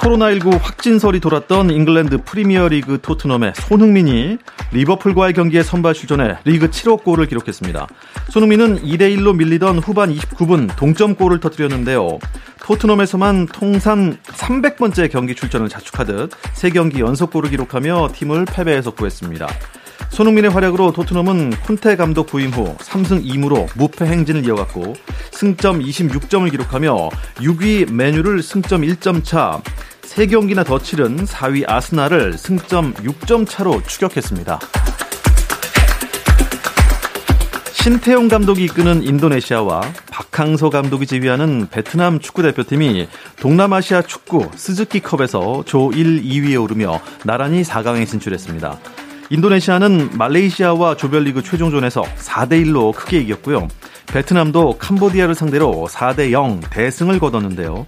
코로나19 확진설이 돌았던 잉글랜드 프리미어리그 토트넘의 손흥민이 리버풀과의 경기에 선발 출전해 리그 7호 골을 기록했습니다. 손흥민은 2대 1로 밀리던 후반 29분 동점골을 터뜨렸는데요. 토트넘에서만 통산 300번째 경기 출전을 자축하듯 3경기 연속골을 기록하며 팀을 패배에서 구했습니다. 손흥민의 활약으로 토트넘은 콘테 감독 부임 후 3승 2무로 무패 행진을 이어갔고 승점 26점을 기록하며 6위 메뉴를 승점 1점 차 3경기나 더 치른 4위 아스날을 승점 6점 차로 추격했습니다. 신태용 감독이 이끄는 인도네시아와 박항서 감독이 지휘하는 베트남 축구대표팀이 동남아시아 축구 스즈키컵에서 조 1, 2위에 오르며 나란히 4강에 진출했습니다. 인도네시아는 말레이시아와 조별리그 최종전에서 4대1로 크게 이겼고요. 베트남도 캄보디아를 상대로 4대 0 대승을 거뒀는데요.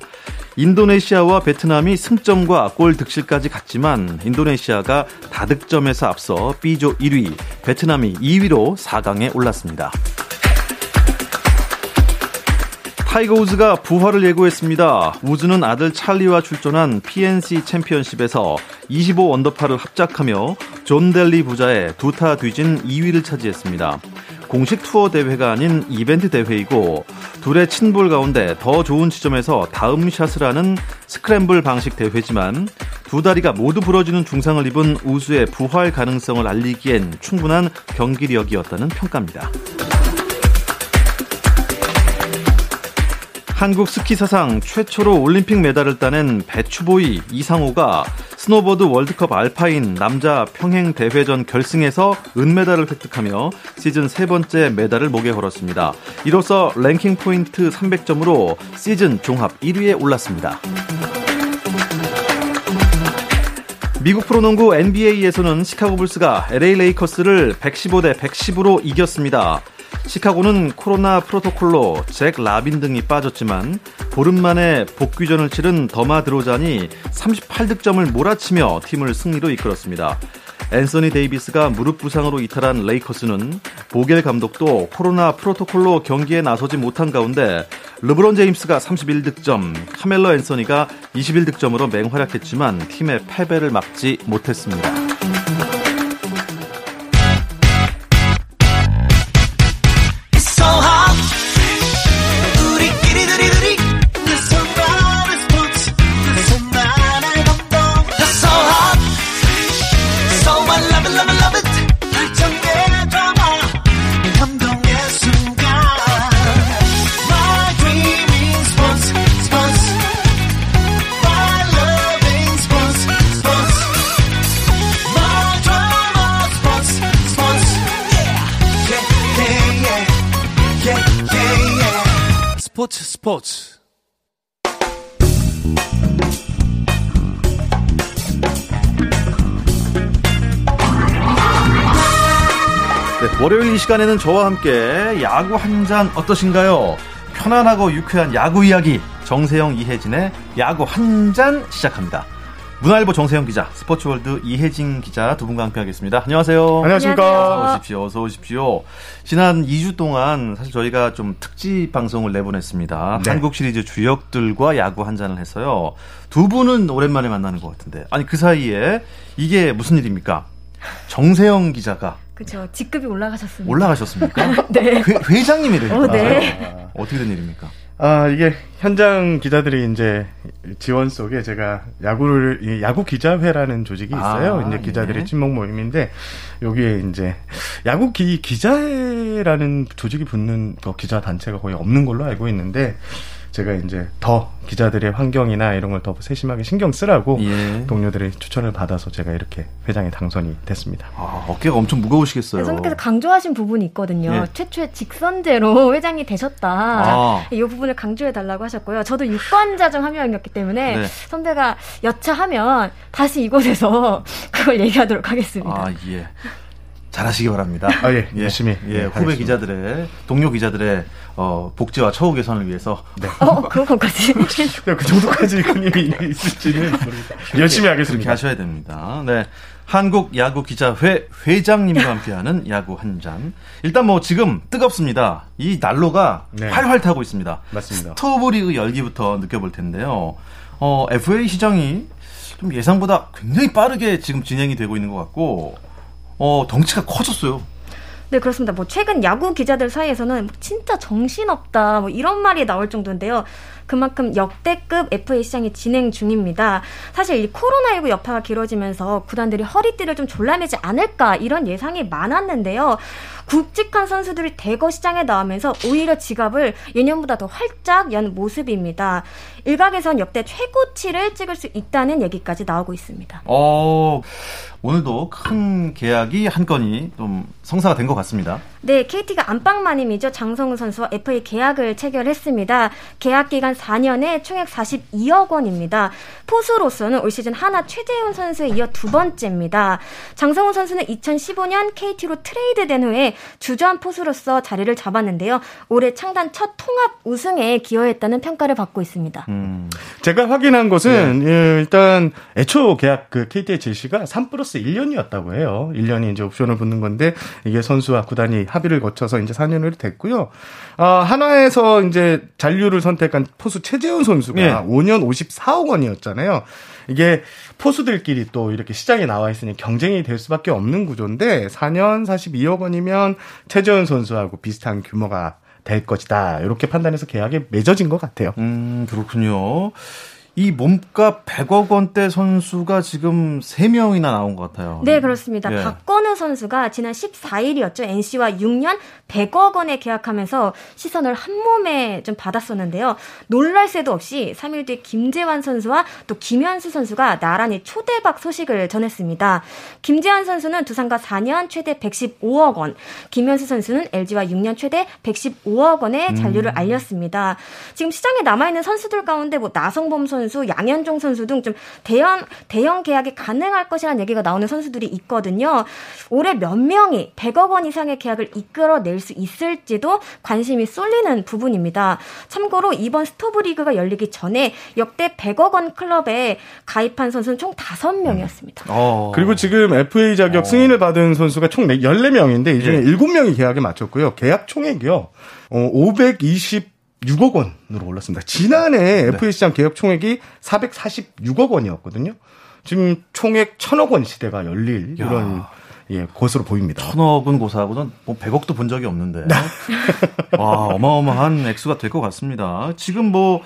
인도네시아와 베트남이 승점과 골 득실까지 갔지만 인도네시아가 다득점에서 앞서 B조 1위, 베트남이 2위로 4강에 올랐습니다. 타이거 우즈가 부활을 예고했습니다. 우즈는 아들 찰리와 출전한 PNC 챔피언십에서 25 언더파를 합작하며 존 댈리 부자의 두 타 뒤진 2위를 차지했습니다. 공식 투어 대회가 아닌 이벤트 대회이고 둘의 친 볼 가운데 더 좋은 지점에서 다음 샷을 하는 스크램블 방식 대회지만 두 다리가 모두 부러지는 중상을 입은 우즈의 부활 가능성을 알리기엔 충분한 경기력이었다는 평가입니다. 한국 스키 사상 최초로 올림픽 메달을 따낸 배추보이 이상호가 스노보드 월드컵 알파인 남자 평행 대회전 결승에서 은메달을 획득하며 시즌 세 번째 메달을 목에 걸었습니다. 이로써 랭킹 포인트 300점으로 시즌 종합 1위에 올랐습니다. 미국 프로농구 NBA에서는 시카고 불스가 LA 레이커스를 115대 110으로 이겼습니다. 시카고는 코로나 프로토콜로 잭 라빈 등이 빠졌지만 보름 만에 복귀전을 치른 더마 드로잔이 38득점을 몰아치며 팀을 승리로 이끌었습니다. 앤서니 데이비스가 무릎 부상으로 이탈한 레이커스는 보겔 감독도 코로나 프로토콜로 경기에 나서지 못한 가운데 르브론 제임스가 31득점, 카멜로 앤서니가 21득점으로 맹활약했지만 팀의 패배를 막지 못했습니다. 스포츠 네, 월요일 이 시간에는 저와 함께 야구 한 잔 어떠신가요? 편안하고 유쾌한 야구 이야기 정세영 이혜진의 야구 한 잔 시작합니다. 문화일보 정세영 기자, 스포츠월드 이혜진 기자 두 분과 함께하겠습니다. 안녕하세요. 안녕하십니까. 어서 오십시오. 어서 오십시오. 지난 2주 동안 사실 저희가 좀 특집 방송을 내보냈습니다. 네. 한국 시리즈 주역들과 야구 한 잔을 했어요. 두 분은 오랜만에 만나는 것 같은데. 아니 그 사이에 이게 무슨 일입니까? 정세영 기자가 그렇죠. 직급이 올라가셨습니다. 올라가셨습니까? 네. 회, 장님이래요. 어, 네. 아, 어떻게 된 일입니까? 아, 이게 현장 기자들이 이제 지원 속에 제가 야구를, 야구 기자회라는 조직이 있어요. 아, 이제 기자들의 예. 친목 모임인데 여기에 이제 야구 기, 기자회라는 조직이 붙는 그 기자 단체가 거의 없는 걸로 알고 있는데 제가 이제 더 기자들의 환경이나 이런 걸 더 세심하게 신경 쓰라고 예. 동료들의 추천을 받아서 제가 이렇게 회장에 당선이 됐습니다. 아, 어깨가 엄청 무거우시겠어요. 선생님께서 강조하신 부분이 있거든요. 예. 최초의 직선제로 회장이 되셨다. 아. 이 부분을 강조해 달라고 하셨고요. 저도 유권자 중 한 명이었기 때문에 네. 선배가 여차하면 다시 이곳에서 그걸 얘기하도록 하겠습니다. 아, 예. 잘하시기 바랍니다. 아, 예, 예. 열심히. 예, 예 후배 기자들의, 동료 기자들의, 어, 복지와 처우 개선을 위해서. 네. 어, 그거까지. 그 정도까지 근육이 있을지는 모르겠다. 열심히 하겠습니다. 그렇게 하셔야 됩니다. 네. 한국 야구 기자회 회장님과 함께하는 야구 한 잔. 일단 뭐 지금 뜨겁습니다. 이 난로가 네. 활활 타고 있습니다. 맞습니다. 스토브 리그 열기부터 느껴볼 텐데요. 어, FA 시장이 좀 예상보다 굉장히 빠르게 지금 진행이 되고 있는 것 같고, 어, 덩치가 커졌어요. 네, 그렇습니다. 뭐 최근 야구 기자들 사이에서는 진짜 정신없다 뭐 이런 말이 나올 정도인데요. 그만큼 역대급 FA 시장이 진행 중입니다. 사실 이 코로나19 여파가 길어지면서 구단들이 허리띠를 좀 졸라매지 않을까 이런 예상이 많았는데요. 굵직한 선수들이 대거 시장에 나오면서 오히려 지갑을 예년보다 더 활짝 연 모습입니다. 일각에선 역대 최고치를 찍을 수 있다는 얘기까지 나오고 있습니다. 어, 오늘도 큰 계약이 한 건이 좀 성사가 된 것 같습니다. 네, KT가 안방마님이죠. 장성우 선수와 FA 계약을 체결했습니다. 계약 기간 4년에 총액 42억 원입니다. 포수로서는 올 시즌 하나 최재훈 선수에 이어 두 번째입니다. 장성우 선수는 2015년 KT로 트레이드된 후에 주저한 포수로서 자리를 잡았는데요. 올해 창단 첫 통합 우승에 기여했다는 평가를 받고 있습니다. 음. 제가 확인한 것은 네. 예, 일단 애초 계약 그 KT의 제시가 3 플러스 1년이었다고 해요. 1년이 이제 옵션을 붙는 건데 이게 선수와 구단이 합의를 거쳐서 이제 4년으로 됐고요. 아, 한화에서 이제 잔류를 선택한 포수 최재훈 선수가 네. 5년 54억 원이었잖아요. 이게 포수들끼리 또 이렇게 시장에 나와 있으니 경쟁이 될 수밖에 없는 구조인데 4년 42억 원이면 최재훈 선수하고 비슷한 규모가 될 것이다. 이렇게 판단해서 계약에 맺어진 것 같아요. 음, 그렇군요. 이 몸값 100억 원대 선수가 지금 3명이나 나온 것 같아요. 네, 그렇습니다. 예. 박건우 선수가 지난 14일이었죠. NC와 6년 100억 원에 계약하면서 시선을 한 몸에 좀 받았었는데요. 놀랄 새도 없이 3일 뒤 김재환 선수와 또 김현수 선수가 나란히 초대박 소식을 전했습니다. 김재환 선수는 두산과 4년 최대 115억 원, 김현수 선수는 LG와 6년 최대 115억 원의 잔류를 음. 알렸습니다. 지금 시장에 남아있는 선수들 가운데 뭐 나성범 선수 선수, 양현종 선수 등 좀 대형 대형 계약이 가능할 것이라는 얘기가 나오는 선수들이 있거든요. 올해 몇 명이 100억 원 이상의 계약을 이끌어낼 수 있을지도 관심이 쏠리는 부분입니다. 참고로 이번 스토브 리그가 열리기 전에 역대 100억 원 클럽에 가입한 선수는 총 5명이었습니다. 어. 그리고 지금 FA 자격 어. 승인을 받은 선수가 총 14명인데 이 중에 예. 7명이 계약에 맞췄고요. 계약 총액이요. 어, 520 6억 원으로 올랐습니다. 지난해 네. FA 시장 개혁 총액이 446억 원이었거든요. 지금 총액 1000억 원 시대가 열릴 야. 이런 예, 것으로 보입니다. 천억은 고사하고는 뭐 100억도 본 적이 없는데. 네. 와, 어마어마한 액수가 될 것 같습니다. 지금 뭐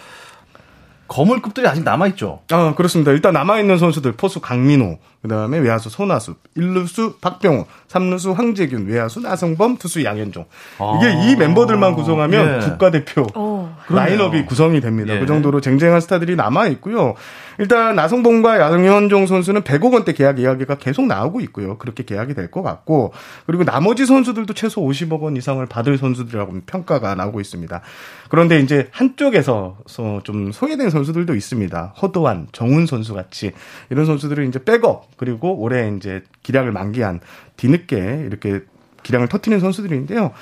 거물급들이 아직 남아있죠? 아, 그렇습니다. 일단 남아있는 선수들, 포수 강민호, 그 다음에 외야수 손아수, 1루수 박병호, 3루수 황재균, 외야수 나성범, 투수 양현종. 아~ 이게 이 멤버들만 구성하면 예. 국가대표 오, 어. 라인업이 구성이 됩니다. 예. 그 정도로 쟁쟁한 스타들이 남아 있고요. 일단 나성범과 양현종 선수는 100억 원대 계약 이야기가 계속 나오고 있고요. 그렇게 계약이 될 것 같고, 그리고 나머지 선수들도 최소 50억 원 이상을 받을 선수들이라고 평가가 나오고 있습니다. 그런데 이제 한쪽에서 좀 소외된 선수들도 있습니다. 허도환, 정훈 선수 같이 이런 선수들은 이제 백업 그리고 올해 이제 기량을 만기한 뒤늦게 이렇게 기량을 터트리는 선수들인데요.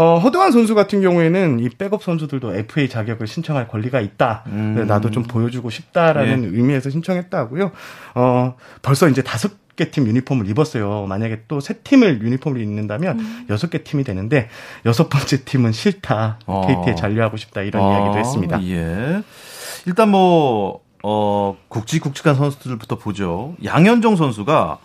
어, 허도환 선수 같은 경우에는 이 백업 선수들도 FA 자격을 신청할 권리가 있다. 음. 나도 좀 보여주고 싶다라는 네. 의미에서 신청했다고요. 어, 벌써 이제 다섯 개 팀 유니폼을 입었어요. 만약에 또 세 팀을 유니폼을 입는다면 음. 여섯 음. 개 팀이 되는데 여섯 번째 팀은 싫다. 어. KT에 잔류하고 싶다. 이런 어. 이야기도 했습니다. 예. 일단 뭐, 어, 굵직굵직한 선수들부터 보죠. 양현종 선수가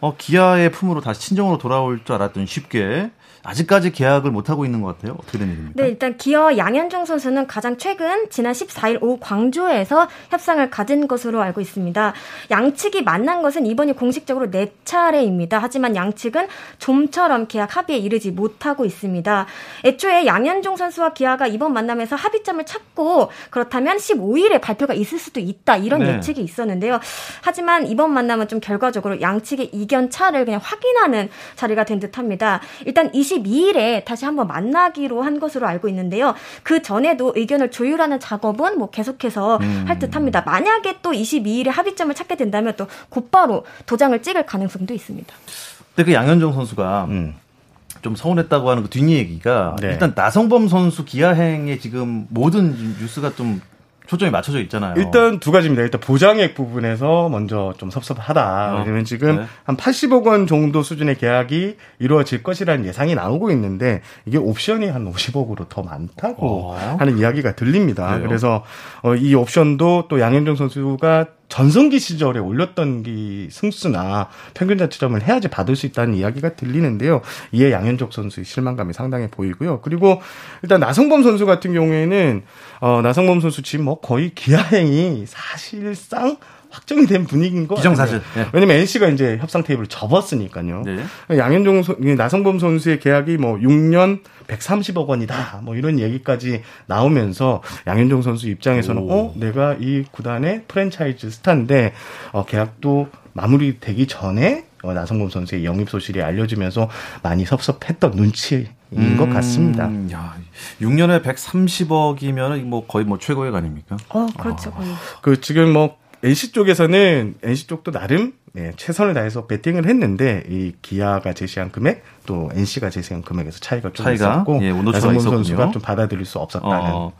어, 기아의 품으로 다시 친정으로 돌아올 줄 알았더니 쉽게 아직까지 계약을 못 하고 있는 것 같아요. 어떻게 된 일입니까? 네, 일단 기어 양현종 선수는 가장 최근 지난 14일 오후 광주에서 협상을 가진 것으로 알고 있습니다. 양측이 만난 것은 이번이 공식적으로 네 차례입니다. 하지만 양측은 좀처럼 계약 합의에 이르지 못하고 있습니다. 애초에 양현종 선수와 기아가 이번 만남에서 합의점을 찾고 그렇다면 15일에 발표가 있을 수도 있다 이런 네. 예측이 있었는데요. 하지만 이번 만남은 좀 결과적으로 양측의 이견 차를 그냥 확인하는 자리가 된 듯합니다. 일단 20 22일에 다시 한번 만나기로 한 것으로 알고 있는데요. 그 전에도 의견을 조율하는 작업은 뭐 계속해서 음. 할 듯합니다. 만약에 또 22일에 합의점을 찾게 된다면 또 곧바로 도장을 찍을 가능성도 있습니다. 근데 그 양현종 선수가 음. 좀 서운했다고 하는 그 뒷얘기가 네. 일단 나성범 선수 기아행에 지금 모든 뉴스가 좀 초점이 맞춰져 있잖아요. 일단 두 가지입니다. 일단 보장액 부분에서 먼저 좀 섭섭하다. 어. 왜냐면 지금 네. 한 80억 원 정도 수준의 계약이 이루어질 것이라는 예상이 나오고 있는데 이게 옵션이 한 50억으로 더 많다고 어. 하는 이야기가 들립니다. 그래요? 그래서 어, 이 옵션도 또 양현종 선수가 전성기 시절에 올렸던 기 승수나 평균 자체점을 해야지 받을 수 있다는 이야기가 들리는데요. 이에 양현종 선수의 실망감이 상당히 보이고요. 그리고 일단 나성범 선수 같은 경우에는 어 나성범 선수 지금 뭐 거의 기아행이 사실상 확정이 된 분위기인 거 기정사실. 네. 왜냐면 NC가 이제 협상 테이블을 접었으니까요. 네. 양현종 나성범 선수의 계약이 뭐 6년 130억 원이다. 뭐 이런 얘기까지 나오면서 양현종 선수 입장에서는 오. 어 내가 이 구단의 프랜차이즈 스타인데 어 계약도 마무리되기 전에 어, 나성범 선수의 영입 소식이 알려지면서 많이 섭섭했던 눈치인 음, 것 같습니다. 야, 6년에 130억이면 뭐 거의 뭐 최고액 아닙니까? 어, 그렇죠. 어. 그 지금 뭐 NC 쪽에서는 NC 쪽도 나름 네, 최선을 다해서 베팅을 했는데 이 기아가 제시한 금액 또 NC가 제시한 금액에서 차이가 좀 차이가? 있었고 예, 나성범 선수가 좀 받아들일 수 없었다는 어.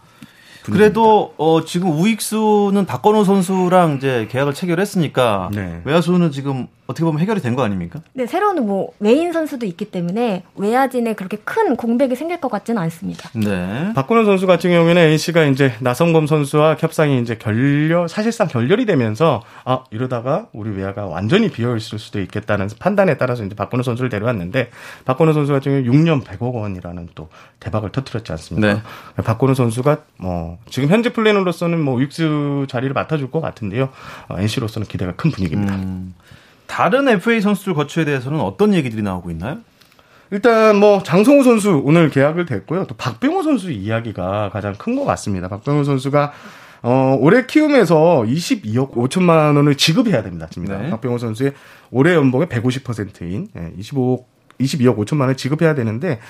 그래도 어, 지금 우익수는 박건호 선수랑 이제 계약을 체결했으니까 네. 외야수는 지금 어떻게 보면 해결이 된 거 아닙니까? 네, 새로운 뭐 외인 선수도 있기 때문에 외야진에 그렇게 큰 공백이 생길 것 같지는 않습니다. 네. 박건호 선수 같은 경우에는 NC가 이제 나성범 선수와 협상이 이제 결렬 사실상 결렬이 되면서 아 이러다가 우리 외야가 완전히 비어 있을 수도 있겠다는 판단에 따라서 이제 박건호 선수를 데려왔는데 박건호 선수 같은 경우 6년 100억 원이라는 또 대박을 터뜨렸지 않습니까? 네. 박건호 선수가 뭐 지금 현재 플랜으로서는 뭐 육수 자리를 맡아줄 것 같은데요. 어, NC로서는 기대가 큰 분위기입니다. 음. 다른 FA 선수들 거취에 대해서는 어떤 얘기들이 나오고 있나요? 일단 뭐 장성우 선수 오늘 계약을 됐고요. 또 박병호 선수 이야기가 가장 큰 것 같습니다. 박병호 선수가 어, 올해 키움에서 22억 5천만 원을 지급해야 됩니다. 네. 박병호 선수의 올해 연봉의 150%인 25억 22억 5천만 원을 지급해야 되는데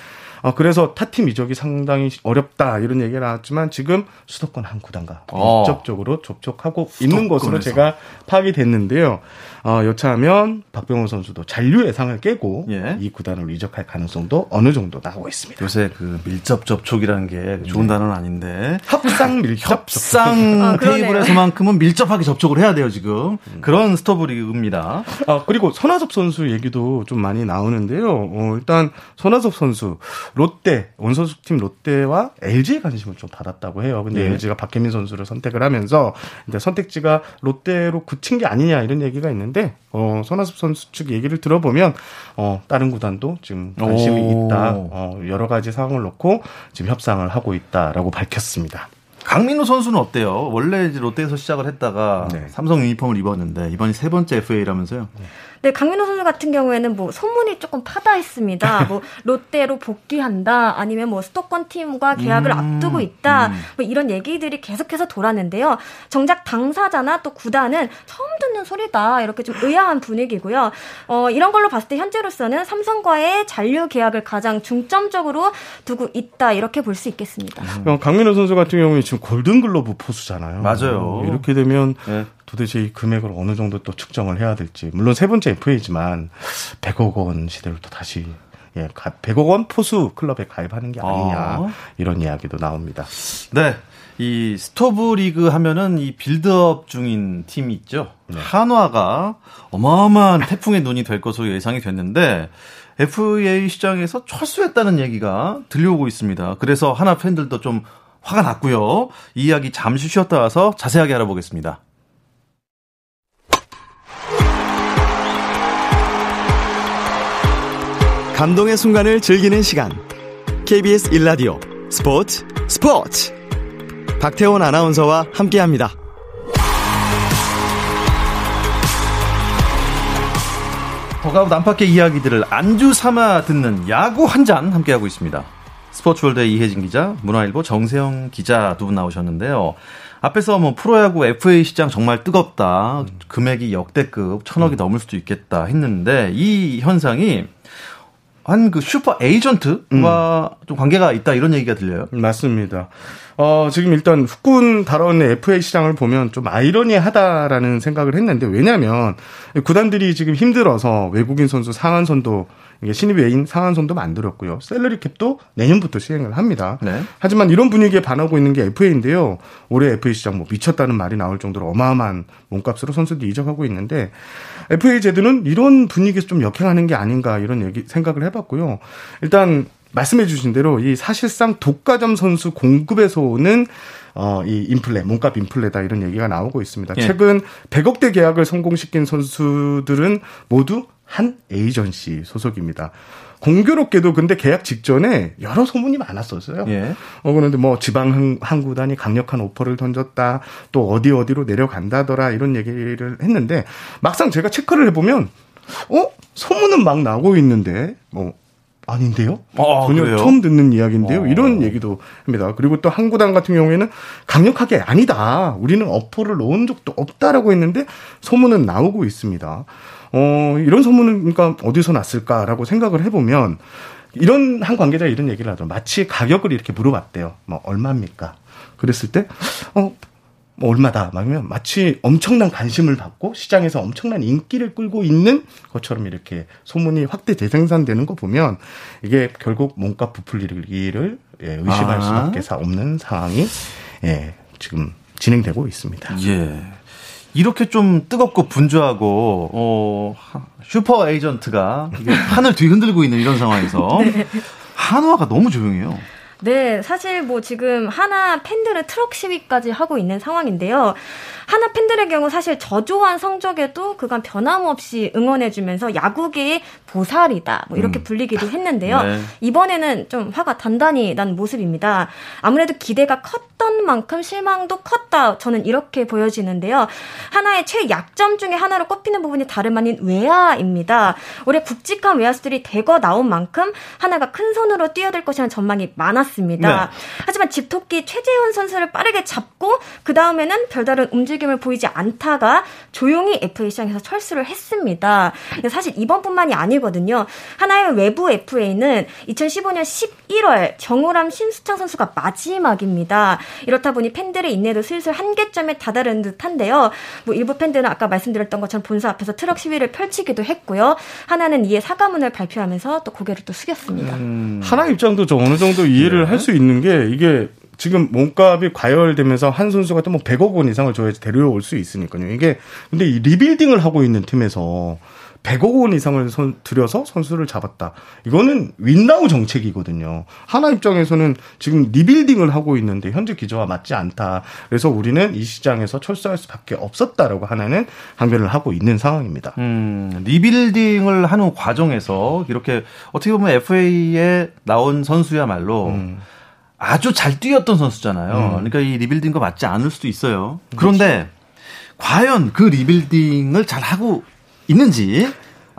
어, 그래서 타팀 이적이 상당히 어렵다 이런 얘기가 나왔지만 지금 수도권 한 구단과 어. 직접적으로 접촉하고 있는 것으로 제가 파악이 됐는데요. 어, 여차하면 박병호 선수도 잔류 예상을 깨고 예. 이 구단을 이적할 가능성도 어느 정도 나오고 있습니다. 요새 그 밀접 접촉이라는 게 좋은 네. 단어는 아닌데 협상 밀접 협상 아, 테이블에서만큼은 밀접하게 접촉을 해야 돼요 지금 음. 그런 스토브리그입니다. 아 그리고 손아섭 선수 얘기도 좀 많이 나오는데요. 어, 일단 손아섭 선수 롯데 원소속팀 롯데와 LG의 관심을 좀 받았다고 해요. 근데 네. LG가 박혜민 선수를 선택을 하면서 이제 선택지가 롯데로 굳힌 게 아니냐 이런 얘기가 있는데 어, 손아섭 선수 측 얘기를 들어보면 어, 다른 구단도 지금 관심이 오. 있다. 어, 여러 가지 상황을 놓고 지금 협상을 하고 있다라고 밝혔습니다. 강민호 선수는 어때요? 원래 이제 롯데에서 시작을 했다가 네. 삼성 유니폼을 입었는데 이번이 세 번째 FA라면서요? 네. 네, 강민호 선수 같은 경우에는 뭐 소문이 조금 파다 있습니다. 뭐 롯데로 복귀한다, 아니면 뭐 수도권 팀과 계약을 음, 앞두고 있다, 음. 뭐 이런 얘기들이 계속해서 돌았는데요. 정작 당사자나 또 구단은 처음 듣는 소리다 이렇게 좀 의아한 분위기고요. 어, 이런 걸로 봤을 때 현재로서는 삼성과의 잔류 계약을 가장 중점적으로 두고 있다 이렇게 볼 수 있겠습니다. 음. 강민호 선수 같은 경우에 지금 골든글러브 포수잖아요. 맞아요. 이렇게 되면 네. 도대체 이 금액을 어느 정도 또 측정을 해야 될지. 물론 세 번째 FA지만 100억 원 시대로 또 다시 예, 100억 원 포수 클럽에 가입하는 게 아니냐 아. 이런 이야기도 나옵니다. 네. 이 스토브 리그 하면은 이 빌드업 중인 팀이 있죠. 네. 한화가 어마어마한 태풍의 눈이 될 것으로 예상이 됐는데 FA 시장에서 철수했다는 얘기가 들려오고 있습니다. 그래서 한화 팬들도 좀 화가 났고요. 이 이야기 잠시 쉬었다 와서 자세하게 알아보겠습니다. 감동의 순간을 즐기는 시간. KBS 1라디오 스포츠 스포츠. 박태원 아나운서와 함께합니다. 더가웃 안팎의 이야기들을 안주 삼아 듣는 야구 한 잔 함께하고 있습니다. 스포츠월드의 이혜진 기자, 문화일보 정세영 기자 두 분 나오셨는데요. 앞에서 뭐 프로야구 FA 시장 정말 뜨겁다. 금액이 역대급 천억이 넘을 수도 있겠다 했는데 이 현상이 한 그 슈퍼 에이전트와 음. 좀 관계가 있다 이런 얘기가 들려요. 맞습니다. 어, 지금 일단 후군 다뤄오는 FA 시장을 보면 좀 아이러니하다라는 생각을 했는데 왜냐하면 구단들이 지금 힘들어서 외국인 선수 상한선도 신입 외인 상한선도 만들었고요. 셀러리 캡도 내년부터 시행을 합니다. 네. 하지만 이런 분위기에 반하고 있는 게 FA인데요. 올해 FA 시장 뭐 미쳤다는 말이 나올 정도로 어마어마한 몸값으로 선수들이 이적하고 있는데 FA 제도는 이런 분위기에서 좀 역행하는 게 아닌가 이런 얘기 생각을 해봤고요. 일단 말씀해 주신 대로 이 사실상 독과점 선수 공급에서 오는 어, 이 인플레, 몸값 인플레다 이런 얘기가 나오고 있습니다. 예. 최근 100억대 계약을 성공시킨 선수들은 모두 한 에이전시 소속입니다. 공교롭게도 근데 계약 직전에 여러 소문이 많았었어요. 예. 어 그런데 뭐 지방 한, 한 구단이 강력한 오퍼를 던졌다. 또 어디 어디로 내려간다더라 이런 얘기를 했는데 막상 제가 체크를 해보면 어 소문은 막 나고 있는데 뭐 아닌데요? 아, 전혀 그래요? 처음 듣는 이야기인데요. 어. 이런 얘기도 합니다. 그리고 또 한구단 같은 경우에는 강력하게 아니다. 우리는 어퍼를 놓은 적도 없다라고 했는데 소문은 나오고 있습니다. 어, 이런 소문은 그러니까 어디서 났을까라고 생각을 해보면 이런 한 관계자가 이런 얘기를 하죠. 마치 가격을 이렇게 물어봤대요. 뭐 얼마입니까? 그랬을 때, 어, 뭐 얼마다 막면 마치 엄청난 관심을 받고 시장에서 엄청난 인기를 끌고 있는 것처럼 이렇게 소문이 확대 재생산되는 거 보면 이게 결국 몸값 부풀리기를 예, 의심할 아. 수밖에 없는 상황이 예, 지금 진행되고 있습니다. 예. 이렇게 좀 뜨겁고 분주하고 어 슈퍼 에이전트가 판을 뒤흔들고 있는 이런 상황에서 네. 한화가 너무 조용해요. 네, 사실 뭐 지금 하나 팬들은 트럭 시위까지 하고 있는 상황인데요. 하나 팬들의 경우 사실 저조한 성적에도 그간 변함없이 응원해주면서 야구계의 보살이다 뭐 이렇게 음. 불리기도 했는데요. 네. 이번에는 좀 화가 단단히 난 모습입니다. 아무래도 기대가 컸던 만큼 실망도 컸다. 저는 이렇게 보여지는데요. 하나의 최약점 중에 하나로 꼽히는 부분이 다름 아닌 외야입니다. 올해 굵직한 외야수들이 대거 나온 만큼 하나가 큰 손으로 뛰어들 것이라는 전망이 많았 습니다. 네. 하지만 집토끼 최재훈 선수를 빠르게 잡고 그 다음에는 별다른 움직임 움직임을 보이지 않다가 조용히 FA 시장에서 철수를 했습니다. 사실 이번뿐만이 아니거든요. 하나의 외부 FA는 2015년 11월 정우람 신수창 선수가 마지막입니다. 이렇다 보니 팬들의 인내도 슬슬 한계점에 다다른 듯한데요. 뭐 일부 팬들은 아까 말씀드렸던 것처럼 본사 앞에서 트럭 시위를 펼치기도 했고요. 한화는 이에 사과문을 발표하면서 또 고개를 또 숙였습니다. 음. 한화 입장도 좀 어느 정도 이해를 네. 할수 있는 게 이게 지금 몸값이 과열되면서 한 선수가 또뭐 100억 원 이상을 줘야지 데려올 수 있으니까요. 이게 근데 이 리빌딩을 하고 있는 팀에서 100억 원 이상을 선, 들여서 선수를 잡았다. 이거는 win-now 정책이거든요. 한화 입장에서는 지금 리빌딩을 하고 있는데 현재 기조와 맞지 않다. 그래서 우리는 이 시장에서 철수할 수밖에 없었다라고 한화는 항변을 하고 있는 상황입니다. 음, 리빌딩을 하는 과정에서 이렇게 어떻게 보면 FA에 나온 선수야말로 음. 아주 잘 뛰었던 선수잖아요. 음. 그러니까 이 리빌딩과 맞지 않을 수도 있어요. 그런데 그렇지. 과연 그 리빌딩을 잘 하고 있는지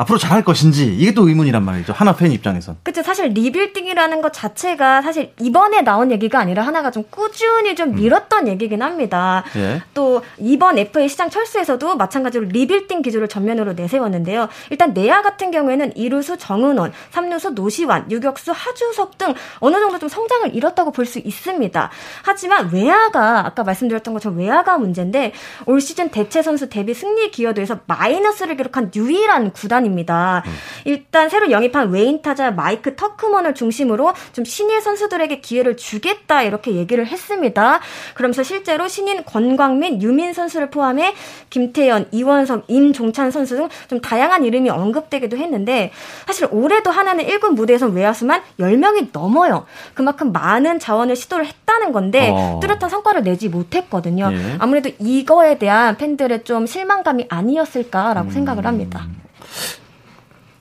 앞으로 잘할 것인지 이게 또 의문이란 말이죠. 한화 팬 입장에선. 그쵸. 사실 리빌딩이라는 것 자체가 사실 이번에 나온 얘기가 아니라 한화가 좀 꾸준히 좀 음. 밀었던 음. 얘기긴 합니다. 예. 또 이번 FA 시장 철수에서도 마찬가지로 리빌딩 기조를 전면으로 내세웠는데요. 일단 내야 같은 경우에는 2루수 정은원, 3루수 노시환, 유격수 하주석 등 어느 정도 좀 성장을 이뤘다고 볼 수 있습니다. 하지만 외야가 아까 말씀드렸던 것처럼 외야가 문제인데 올 시즌 대체 선수 데뷔 승리 기여도에서 마이너스를 기록한 유일한 구단입니다. 입니다. 음. 일단 새로 영입한 외인 타자 마이크 터크먼을 중심으로 좀 신예 선수들에게 기회를 주겠다 이렇게 얘기를 했습니다. 그러면서 실제로 신인 권광민, 유민 선수를 포함해 김태현, 이원석, 임종찬 선수 등 좀 다양한 이름이 언급되기도 했는데 사실 올해도 하나는 1군 무대에서 외야수만 10명이 넘어요. 그만큼 많은 자원을 시도를 했다는 건데 어. 뚜렷한 성과를 내지 못했거든요. 예. 아무래도 이거에 대한 팬들의 좀 실망감이 아니었을까라고 음. 생각을 합니다.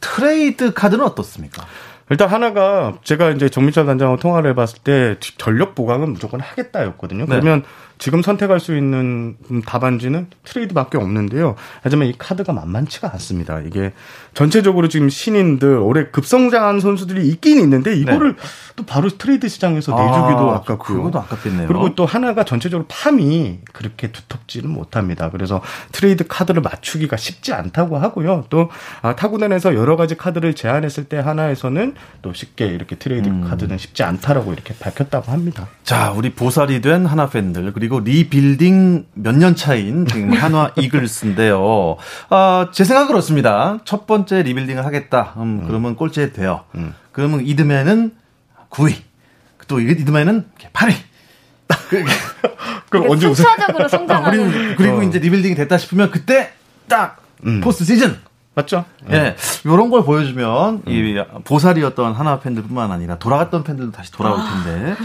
트레이드 카드는 어떻습니까? 일단 한화가 제가 이제 정민철 단장하고 통화를 해봤을 때 전력 보강은 무조건 하겠다였거든요. 네. 그러면 지금 선택할 수 있는 답안지는 트레이드밖에 없는데요. 하지만 이 카드가 만만치가 않습니다. 이게 전체적으로 지금 신인들 올해 급성장한 선수들이 있긴 있는데 이거를 네. 또 바로 트레이드 시장에서 내주기도 아깝고요 그것도 아깝겠네요. 그리고 또 한화가 전체적으로 팜이 그렇게 두텁지는 못합니다. 그래서 트레이드 카드를 맞추기가 쉽지 않다고 하고요. 또 아, 타구단에서 여러 가지 카드를 제안했을 때 한화에서는 또 쉽게 이렇게 트레이드 음. 카드는 쉽지 않다라고 이렇게 밝혔다고 합니다. 자, 우리 보살이 된 한화 팬들 그리고 그리고 리빌딩 몇 년 차인 지금 한화 이글스인데요. 아, 제 생각은 그렇습니다. 첫 번째 리빌딩을 하겠다. 음, 음. 그러면 꼴찌 돼요. 음. 그러면 이듬해는 9위. 또 이듬해는 8위. 그럼 언제 우승? 순차적으로 성장하는. 그리고 어. 이제 리빌딩이 됐다 싶으면 그때 딱 음. 포스트 시즌 맞죠? 예. 네. 이런 걸 보여주면 음. 이 보살이었던 한화 팬들뿐만 아니라 돌아갔던 팬들도 다시 돌아올 아. 텐데.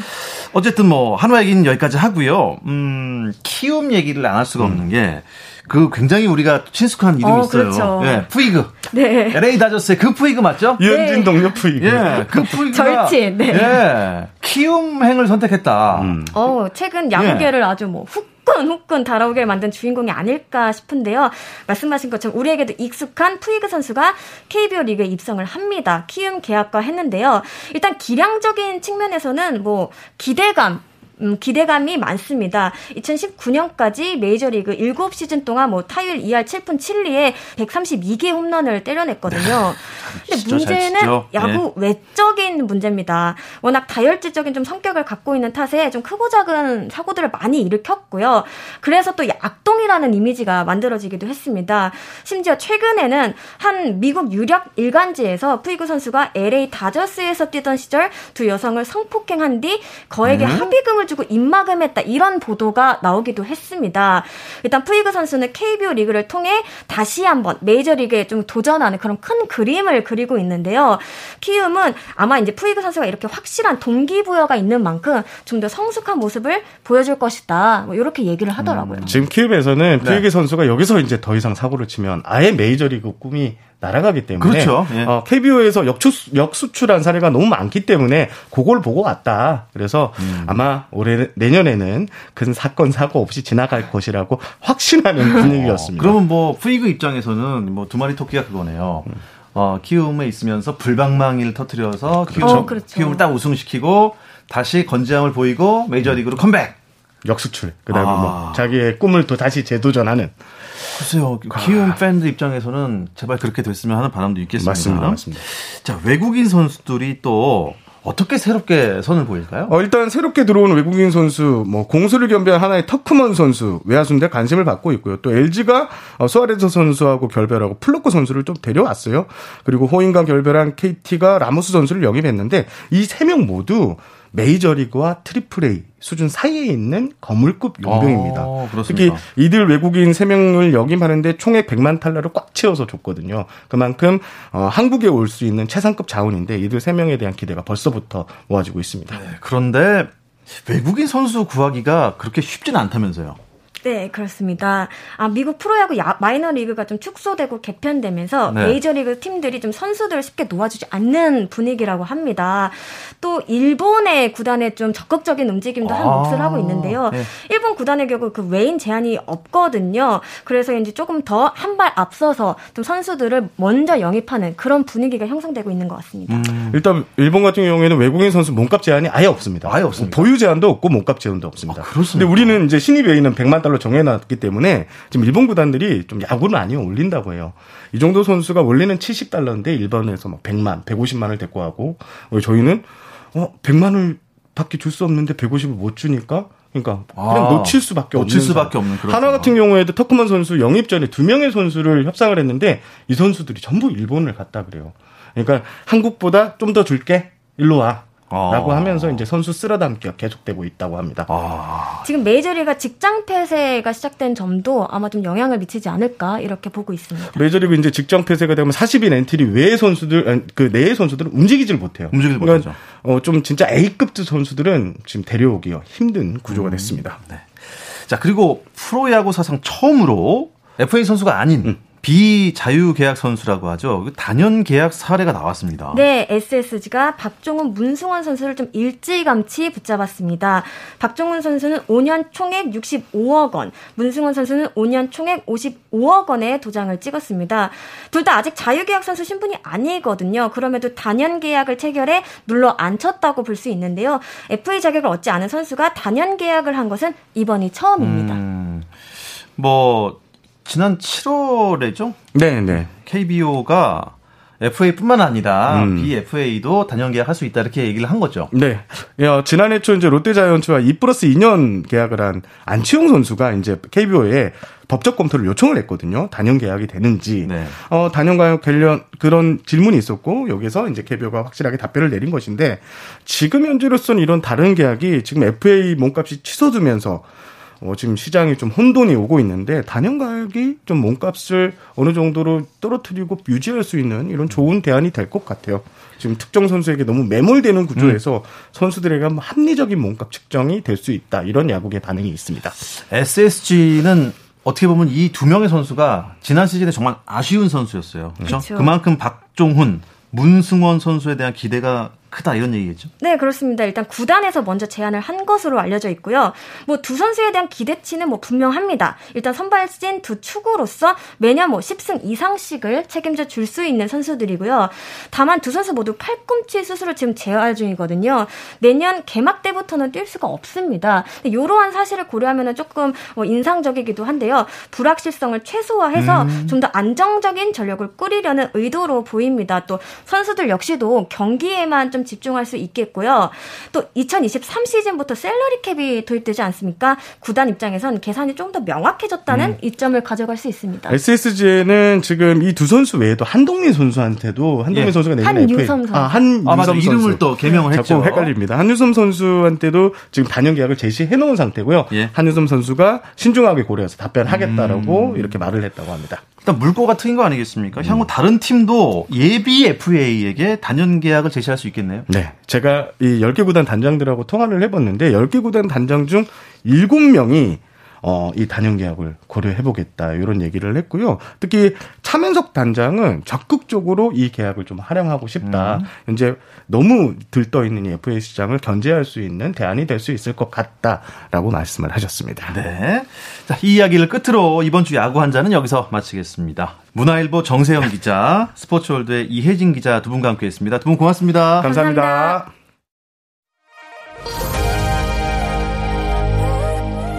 어쨌든 뭐 한화 얘기는 여기까지 하고요. 음, 키움 얘기를 안 할 수가 없는 게. 그 굉장히 우리가 친숙한 이름이 어, 있어요. 그렇죠. 예, 푸이그. 네. LA 다저스의 그 푸이그 맞죠? 류현진 네. 동료 푸이그. 예, 그 푸이그가 절친. 네. 예, 키움행을 선택했다. 음. 어, 최근 야구계를 예. 아주 뭐 훅 후끈 후끈 달아오게 만든 주인공이 아닐까 싶은데요. 말씀하신 것처럼 우리에게도 익숙한 푸이그 선수가 KBO 리그에 입성을 합니다. 키움 계약과 했는데요. 일단 기량적인 측면에서는 뭐 기대감 음, 기대감이 많습니다. 2019년까지 메이저리그 7시즌 동안 뭐 타율 2할 7푼 7리에 132개 홈런을 때려냈거든요. 근데 문제는 야구 네. 외적인 문제입니다. 워낙 다혈질적인 좀 성격을 갖고 있는 탓에 좀 크고 작은 사고들을 많이 일으켰고요. 그래서 또 악동이라는 이미지가 만들어지기도 했습니다. 심지어 최근에는 한 미국 유력 일간지에서 푸이그 선수가 LA 다저스에서 뛰던 시절 두 여성을 성폭행한 뒤 거액의 음? 합의금을 선을 주고 입막음했다 이런 보도가 나오기도 했습니다. 일단 푸이그 선수는 KBO 리그를 통해 다시 한번 메이저리그에 좀 도전하는 그런 큰 그림을 그리고 있는데요. 키움은 아마 이제 푸이그 선수가 이렇게 확실한 동기부여가 있는 만큼 좀 더 성숙한 모습을 보여줄 것이다. 뭐 이렇게 얘기를 하더라고요. 음, 지금 키움에서는 네. 푸이그 선수가 여기서 이제 더 이상 사고를 치면 아예 메이저리그 꿈이 날아가기 때문에 그렇죠. 예. 어, KBO에서 역수, 역수출한 사례가 너무 많기 때문에 그걸 보고 왔다. 그래서 음. 아마 올해 내년에는 큰 사건 사고 없이 지나갈 것이라고 확신하는 분위기였습니다. 어, 그러면 뭐 푸이그 입장에서는 뭐 두 마리 토끼가 그거네요. 음. 어, 키움에 있으면서 불방망이를 터트려서 키움, 어, 그렇죠. 키움을 딱 우승시키고 다시 건재함을 보이고 메이저리그로 컴백. 역수출. 그다음에 뭐 아. 뭐 자기의 꿈을 또 다시 재도전하는. 글쎄요. 키움 아. 팬들 입장에서는 제발 그렇게 됐으면 하는 바람도 있겠습니다. 맞습니다. 맞습니다. 자, 외국인 선수들이 또 어떻게 새롭게 선을 보일까요? 어, 일단 새롭게 들어온 외국인 선수, 뭐 공수를 겸비한 하나의 터크먼 선수 외야수인데 관심을 받고 있고요. 또 LG가 어, 수아레즈 선수하고 결별하고 플럿코 선수를 좀 데려왔어요. 그리고 호잉과 결별한 KT가 라모스 선수를 영입했는데 이 세 명 모두 메이저리그와 트리플 A 수준 사이에 있는 거물급 용병입니다. 아, 특히 이들 외국인 3명을 영입하는데 총액 100만 달러를 꽉 채워서 줬거든요. 그만큼 어, 한국에 올 수 있는 최상급 자원인데 이들 3명에 대한 기대가 벌써부터 모아지고 있습니다. 네, 그런데 외국인 선수 구하기가 그렇게 쉽지는 않다면서요. 네, 그렇습니다. 아, 미국 프로야구 야, 마이너 리그가 좀 축소되고 개편되면서 네. 메이저리그 팀들이 좀 선수들을 쉽게 놓아주지 않는 분위기라고 합니다. 또 일본의 구단에 좀 적극적인 움직임도 한 몫을 하고 있는데요. 네. 일본 구단의 경우 그 외인 제한이 없거든요. 그래서 이제 조금 더 한 발 앞서서 좀 선수들을 먼저 영입하는 그런 분위기가 형성되고 있는 것 같습니다. 음. 일단 일본 같은 경우에는 외국인 선수 몸값 제한이 아예 없습니다. 아예 없습니다. 보유 제한도 없고 몸값 제한도 없습니다. 아, 그렇습니다. 근데 우리는 이제 신입 외인은 100만 달러 정해놨기 때문에 지금 일본 구단들이 좀 야구를 많이 올린다고 해요. 이 정도 선수가 원래는 70달러인데 일본에서 막 100만, 150만을 데리고 하고 저희는 어 100만을 밖에 줄 수 없는데 150을 못 주니까 그러니까 그냥 아, 놓칠 수밖에 놓칠 없는 수밖에 없는 그런 하나 같은 경우에도 터크만 선수 영입 전에 두 명의 선수를 협상을 했는데 이 선수들이 전부 일본을 갔다 그래요. 그러니까 한국보다 좀 더 줄게 일로 와. 라고 아. 하면서 이제 선수 쓸어담기가 계속되고 있다고 합니다. 아. 지금 메이저리가 직장 폐쇄가 시작된 점도 아마 좀 영향을 미치지 않을까 이렇게 보고 있습니다. 메이저리그 이제 직장 폐쇄가 되면 40인 엔트리 외의 선수들 그 내의 선수들은 움직이질 못해요. 움직이질 그러니까 못하죠. 어, 좀 진짜 A급 선수들은 지금 데려오기가 힘든 구조가 음. 됐습니다. 네. 자 그리고 프로야구 사상 처음으로 FA 선수가 아닌 음. 비자유 계약 선수라고 하죠. 그 다년 계약 사례가 나왔습니다. 네, SSG가 박종훈, 문승원 선수를 좀 일찌감치 붙잡았습니다. 박종훈 선수는 5년 총액 65억 원, 문승원 선수는 5년 총액 55억 원의 도장을 찍었습니다. 둘 다 아직 자유계약 선수 신분이 아니거든요. 그럼에도 단연 계약을 체결해 눌러 앉혔다고 볼 수 있는데요. FA 자격을 얻지 않은 선수가 단연 계약을 한 것은 이번이 처음입니다. 음, 뭐 지난 7월에죠? 네, 네. KBO가 FA뿐만 아니라 음. BFA도 단연 계약할 수 있다 이렇게 얘기를 한 거죠. 네. 야, 지난해 초 이제 롯데자이언츠와 2 플러스 2년 계약을 한 안치홍 선수가 이제 KBO에 법적 검토를 요청을 했거든요. 단연 계약이 되는지. 네. 어, 단연 계약 관련 그런 질문이 있었고 여기서 이제 KBO가 확실하게 답변을 내린 것인데 지금 현재로서는 이런 다른 계약이 지금 FA 몸값이 취소되면서 어, 지금 시장이 좀 혼돈이 오고 있는데 단연 가격이 좀 몸값을 어느 정도로 떨어뜨리고 유지할 수 있는 이런 좋은 대안이 될 것 같아요. 지금 특정 선수에게 너무 매몰되는 구조에서 음. 선수들에게 합리적인 몸값 측정이 될 수 있다. 이런 야구의 반응이 있습니다. SSG는 어떻게 보면 이 두 명의 선수가 지난 시즌에 정말 아쉬운 선수였어요. 그렇죠? 그만큼 박종훈, 문승원 선수에 대한 기대가 크다 이런 얘기겠죠? 네, 그렇습니다. 일단 구단에서 먼저 제안을 한 것으로 알려져 있고요. 뭐 두 선수에 대한 기대치는 뭐 분명합니다. 일단 선발진 두 축으로서 매년 뭐 10승 이상씩을 책임져 줄 수 있는 선수들이고요. 다만 두 선수 모두 팔꿈치 수술을 지금 재활 중이거든요. 내년 개막 때부터는 뛸 수가 없습니다. 이러한 사실을 고려하면 조금 뭐 인상적이기도 한데요. 불확실성을 최소화해서 음. 좀더 안정적인 전력을 꾸리려는 의도로 보입니다. 또 선수들 역시도 경기에만 좀 집중할 수 있겠고요. 또 2023 시즌부터 셀러리 캡이 도입되지 않습니까? 구단 입장에선 계산이 좀 더 명확해졌다는 음. 이점을 가져갈 수 있습니다. SSG는 지금 이 두 선수 외에도 한동민 선수한테도 한동민 예. 선수가 내년 한유섬 선수. 아, 한유섬 아, 선수. 이름을 또 개명을 했죠. 자꾸 헷갈립니다. 한유섬 선수한테도 지금 단연 계약을 제시해 놓은 상태고요. 예. 한유섬 선수가 신중하게 고려해서 답변하겠다라고 음. 이렇게 말을 했다고 합니다. 일단 물꼬가 트인 거 아니겠습니까? 음. 향후 다른 팀도 예비 FA에게 단연 계약을 제시할 수 있겠네요. 네. 제가 이 10개 구단 단장들하고 통화를 해봤는데 10개 구단 단장 중 7명이 어, 이 단연 계약을 고려해보겠다 이런 얘기를 했고요. 특히 차면석 단장은 적극적으로 이 계약을 좀 활용하고 싶다. 음. 현재 너무 들떠 있는 이 FA 시장을 견제할 수 있는 대안이 될 수 있을 것 같다라고 말씀을 하셨습니다. 네. 자, 이 이야기를 끝으로 이번 주 야구 한 잔은 여기서 마치겠습니다. 문화일보 정세영 기자, 스포츠월드의 이혜진 기자 두 분과 함께했습니다. 두 분 고맙습니다. 감사합니다. 감사합니다.